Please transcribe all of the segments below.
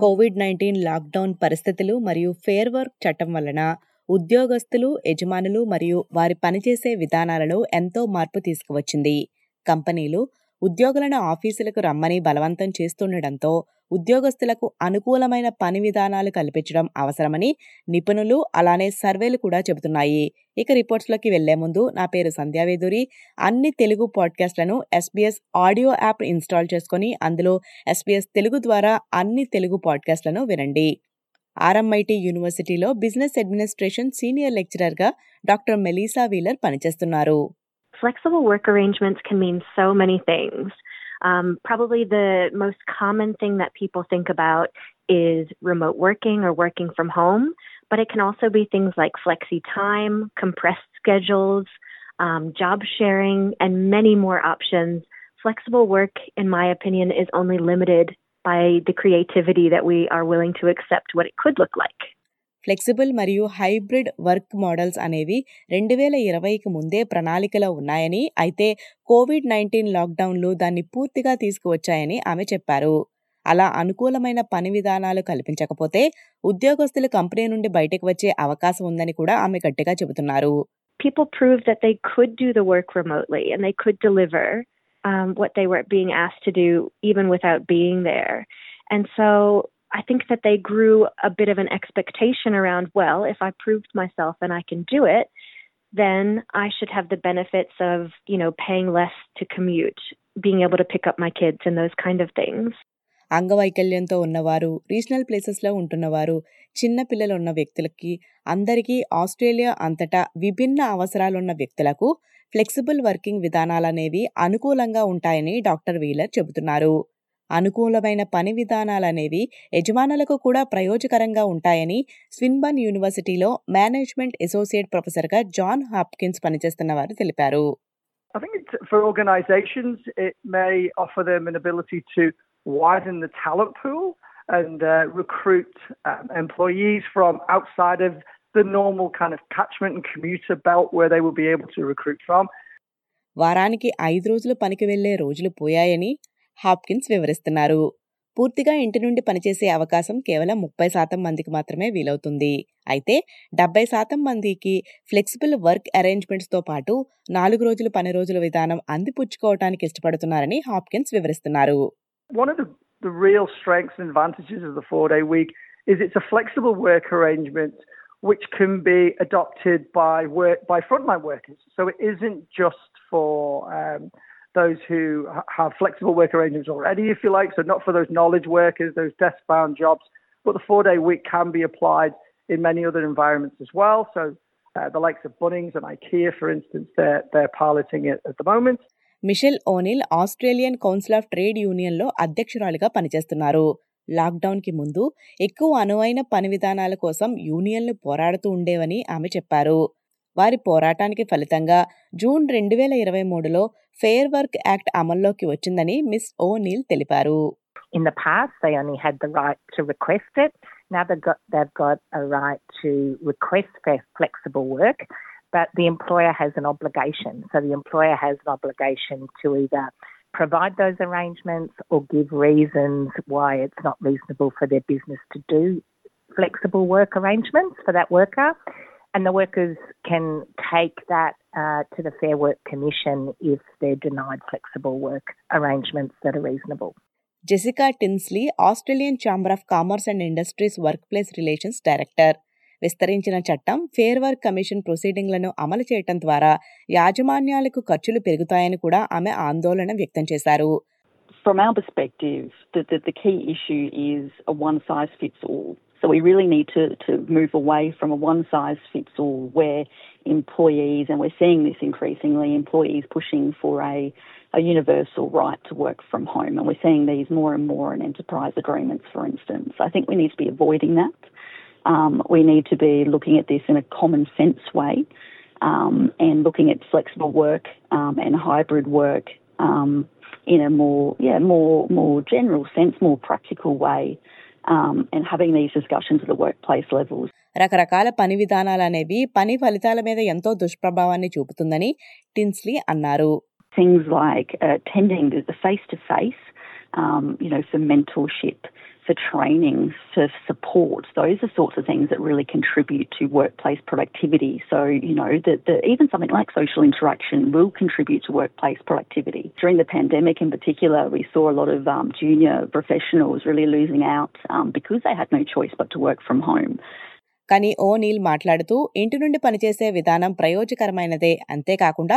Covid nineteen lockdown పరిస్థితులు మరియు fair work చట్టం వలన ఉద్యోగస్తులు యజమానులు మరియు వారి పనిచేసే విధానాలలో ఎంతో మార్పు తీసుకువచ్చింది. కంపెనీలు ఉద్యోగులను ఆఫీసులకు రమ్మని బలవంతం చేస్తుండటంతో ఉద్యోగస్తులకు అనుకూలమైన పని విధానాలు కల్పించడం అవసరమని నిపుణులు అలానే సర్వేలు కూడా చెబుతున్నాయి. ఇక రిపోర్ట్స్లోకి వెళ్ళే ముందు నా పేరు సంధ్యావేదూరి అన్ని తెలుగు పాడ్కాస్ట్లను ఎస్బీఎస్ ఆడియో యాప్ ఇన్స్టాల్ చేసుకుని అందులో ఎస్బీఎస్ తెలుగు ద్వారా అన్ని తెలుగు పాడ్కాస్ట్లను వినండి. ఆర్ఎంఐటి యూనివర్సిటీలో బిజినెస్ అడ్మినిస్ట్రేషన్ సీనియర్ లెక్చరర్గా డాక్టర్ మెలీసా వీలర్ పనిచేస్తున్నారు. Flexible work arrangements can mean so many things. Um, probably the most common thing that people think about is remote working or working from home, but it can also be things like flexi time, compressed schedules, um, job sharing, and many more options. Flexible work, in my opinion, is only limited by the creativity that we are willing to accept what it could look like. Flexible మరియు hybrid work models అనేవి రెండు వేల ఇరవైకి ముందే ప్రణాళికలో ఉన్నాయని అయితే Covid nineteen లాక్డౌన్లు దాన్ని పూర్తిగా తీసుకువచ్చాయని ఆమె చెప్పారు అలా అనుకూలమైన పని విధానాలు కల్పించకపోతే ఉద్యోగస్తులు కంపెనీ నుండి బయటకు వచ్చే అవకాశం ఉందని కూడా ఆమె గట్టిగా చెబుతున్నారు People proved that they could do the work remotely and they could deliver um, what they were being asked to do even without being there. And so I think that they grew a bit of an expectation around, well, if I proved myself and I can do it, then I should have the benefits of, you know, paying less to commute, being able to pick up my kids and those kind of things. అంగవైకల్యంతో ఉన్నవారు regional ప్లేసెస్లో ఉంటున్నవారు చిన్న పిల్లలు ఉన్న వ్యక్తులకి అందరికీ Australia అంతటా విభిన్న అవసరాలున్న వ్యక్తులకు ఫ్లెక్సిబుల్ వర్కింగ్ విధానాలనేవి అనుకూలంగా ఉంటాయని డాక్టర్ వీలర్ చెబుతున్నారు అనుకూలమైన పని విధానాలనేవి యజమానులకు కూడా ప్రయోజకరంగా ఉంటాయని స్విన్బర్న్ యూనివర్సిటీలో మేనేజ్మెంట్ అసోసియేట్ ప్రొఫెసర్గా జాన్ హాప్కిన్స్ పనిచేస్తున్న వారు తెలిపారు I think it's, for organizations, it may offer them an ability to widen the talent pool and uh, recruit um, employees from outside of the normal kind of catchment and commuter belt where they will be able to recruit from. వారానికి ఐదు రోజులు పనికి వెళ్ళే రోజులు పోయాయని Hopkins వివరిస్తున్నారు పూర్తిగా ఇంటి నుండి పనిచేసే అవకాశం కేవలం ముప్పై శాతం మందికి మాత్రమే వీలవుతుంది అయితే డెబ్బై శాతం మందికి ఫ్లెక్సిబుల్ వర్క్ అరేంజ్మెంట్స్తో పాటు నాలుగు రోజులు పని రోజుల విధానం అందిపుచ్చుకోవటానికి ఇష్టపడుతున్నారని హాప్కిన్స్ వివరిస్తున్నారు the real strengths and advantages of the four day week is it's a flexible work arrangement which can be adopted by work by frontline workers. So it isn't just for um, those who have flexible work arrangements already, if you like. So not for those knowledge workers, those desk-bound jobs, but the four-day week can be applied in many other environments as well. So uh, the likes of Bunnings and IKEA, for instance, they're they're piloting it at the moment. Michelle O'Neil Australian Council of Trade యూనియన్లో అధ్యక్షురాలిగా పనిచేస్తున్నారు లాక్డౌన్కి ముందు ఎక్కువ అనువైన పని విధానాల కోసం యూనియన్లు పోరాడుతూ ఉండేవని ఆమె చెప్పారు వారి పోరాటానికి ఫలితంగా జూన్ రెండు వేల ఇరవై మూడులో ఫెయిర్ వర్క్ యాక్ట్ అమల్లోకి వచ్చిందని మిస్ ఓ నీల్ తెలిపారు In the past, they only had the right to request it. Now they've got they've got a right to request flexible work, but the employer has an obligation. So the employer has an obligation to either provide those arrangements or give reasons why it's not reasonable for their business to do flexible work arrangements for that worker. And the workers can take that uh, to the Fair Work Commission if they're denied flexible work arrangements that are reasonable. Jessica Tinsley Australian Chamber of Commerce and Industries workplace relations director విస్తరించిన చట్టం fair work commission ప్రొసీడింగ్లను అమలు చేయటం ద్వారా యాజమాన్యాలకు ఖర్చులు పెరుగుతాయని కూడా ఆమె ఆందోళన వ్యక్తం చేశారు From our perspective, the, the, the key issue is a one size fits all. So we really need to, to move away from a one size fits all where employees, and we're seeing this increasingly, employees pushing for a, a universal right to work from home. And we're seeing these more and more in enterprise agreements, for instance. I think we need to be avoiding that. Um, we need to be looking at this in a common sense way um, and looking at flexible work um, and hybrid work um, in a more, yeah, more, more general sense, more practical way Um, and having these discussions at the workplace levels. రకరకాల పని విధానాలనేవి పని ఫలితాల మీద ఎంతో దుష్ప్రభావాన్ని చూపుతుందని టిన్స్లీ అన్నారు Things like uh, attending the face to face, you know, for mentorship, for training, to support. Those are sorts of things that really contribute to workplace productivity. So, you know, the, the, even something like social interaction will contribute to workplace productivity. During the pandemic in particular, we saw a lot of um, junior professionals really losing out um, because they had no choice but to work from home. కానీ ఓ నీల్ మాట్లాడుతూ ఇంటి నుండి పనిచేసే విధానం ప్రయోజకరమైనదే అంతేకాకుండా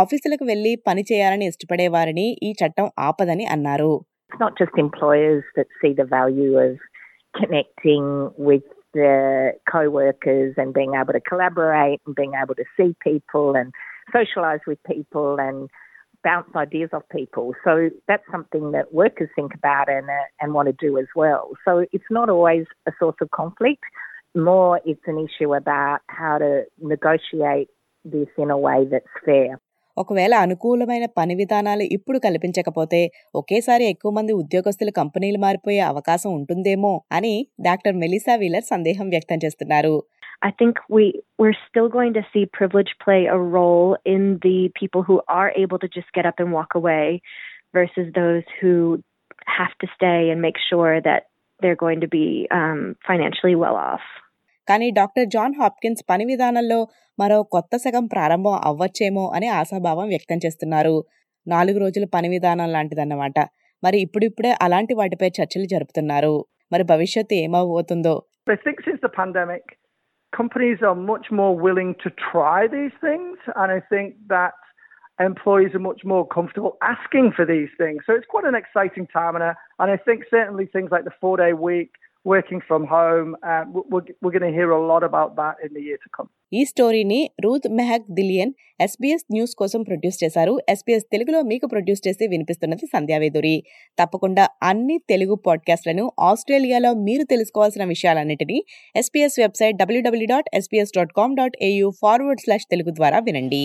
ఆఫీసులకు వెళ్ళి పని చేయాలని ఇష్టపడేవారిని ఈ చట్టం ఆపదని అన్నారు It's not just employers that see the value of connecting with their co-workers and being able to collaborate and being able to see people and socialise with people and bounce ideas off people. So that's something that workers think about and uh, and want to do as well. So it's not always a source of conflict. More, it's an issue about how to negotiate this in a way that's fair. ఒకవేళ అనుకూలమైన పని విధానాలు ఇప్పుడు కల్పించకపోతే ఒకేసారి ఎక్కువ మంది ఉద్యోగస్తులు కంపెనీలు మారిపోయే అవకాశం ఉంటుందేమో అని డాక్టర్ మెలిసా వీలర్ సందేహం వ్యక్తం చేస్తున్నారు I think we we're still going to see privilege play a role in the people who are able to just get up and walk away versus those who have to stay and make sure that they're going to be um, financially well off. కానీ doctor John Hopkins పని విధానంలో మరో కొత్త సగం ప్రారంభం అవ్వచ్చేమో అని ఆశాభావం వ్యక్తం చేస్తున్నారు నాలుగు రోజుల పని విధానం లాంటిదన్నమాట మరి ఇప్పుడిప్పుడే అలాంటి వాటిపై చర్చలు జరుపుతున్నారు మరి భవిష్యత్తు ఏమవబోతుందో companies are much more willing to try these things, and I think that employees are much more comfortable asking for these things. So it's quite an exciting time, and I, and I think certainly things like the four-day week, working from home, uh, we're, we're going to hear a lot about that in the year to come. ఈ స్టోరీని Ruth Mehak Dillian SBS News కోసం produce చేశారు. SBS తెలుగులో మీకు produce చేసి వినిపిస్తున్నది సంధ్యావేదురి తప్పకుండా అన్ని తెలుగు పాడ్కాస్ట్లను ఆస్ట్రేలియాలో మీరు తెలుసుకోవాల్సిన విషయాలన్నిటినీ SBS website W W dot SBS dot com dot AU forward slash Telugu ద్వారా వినండి.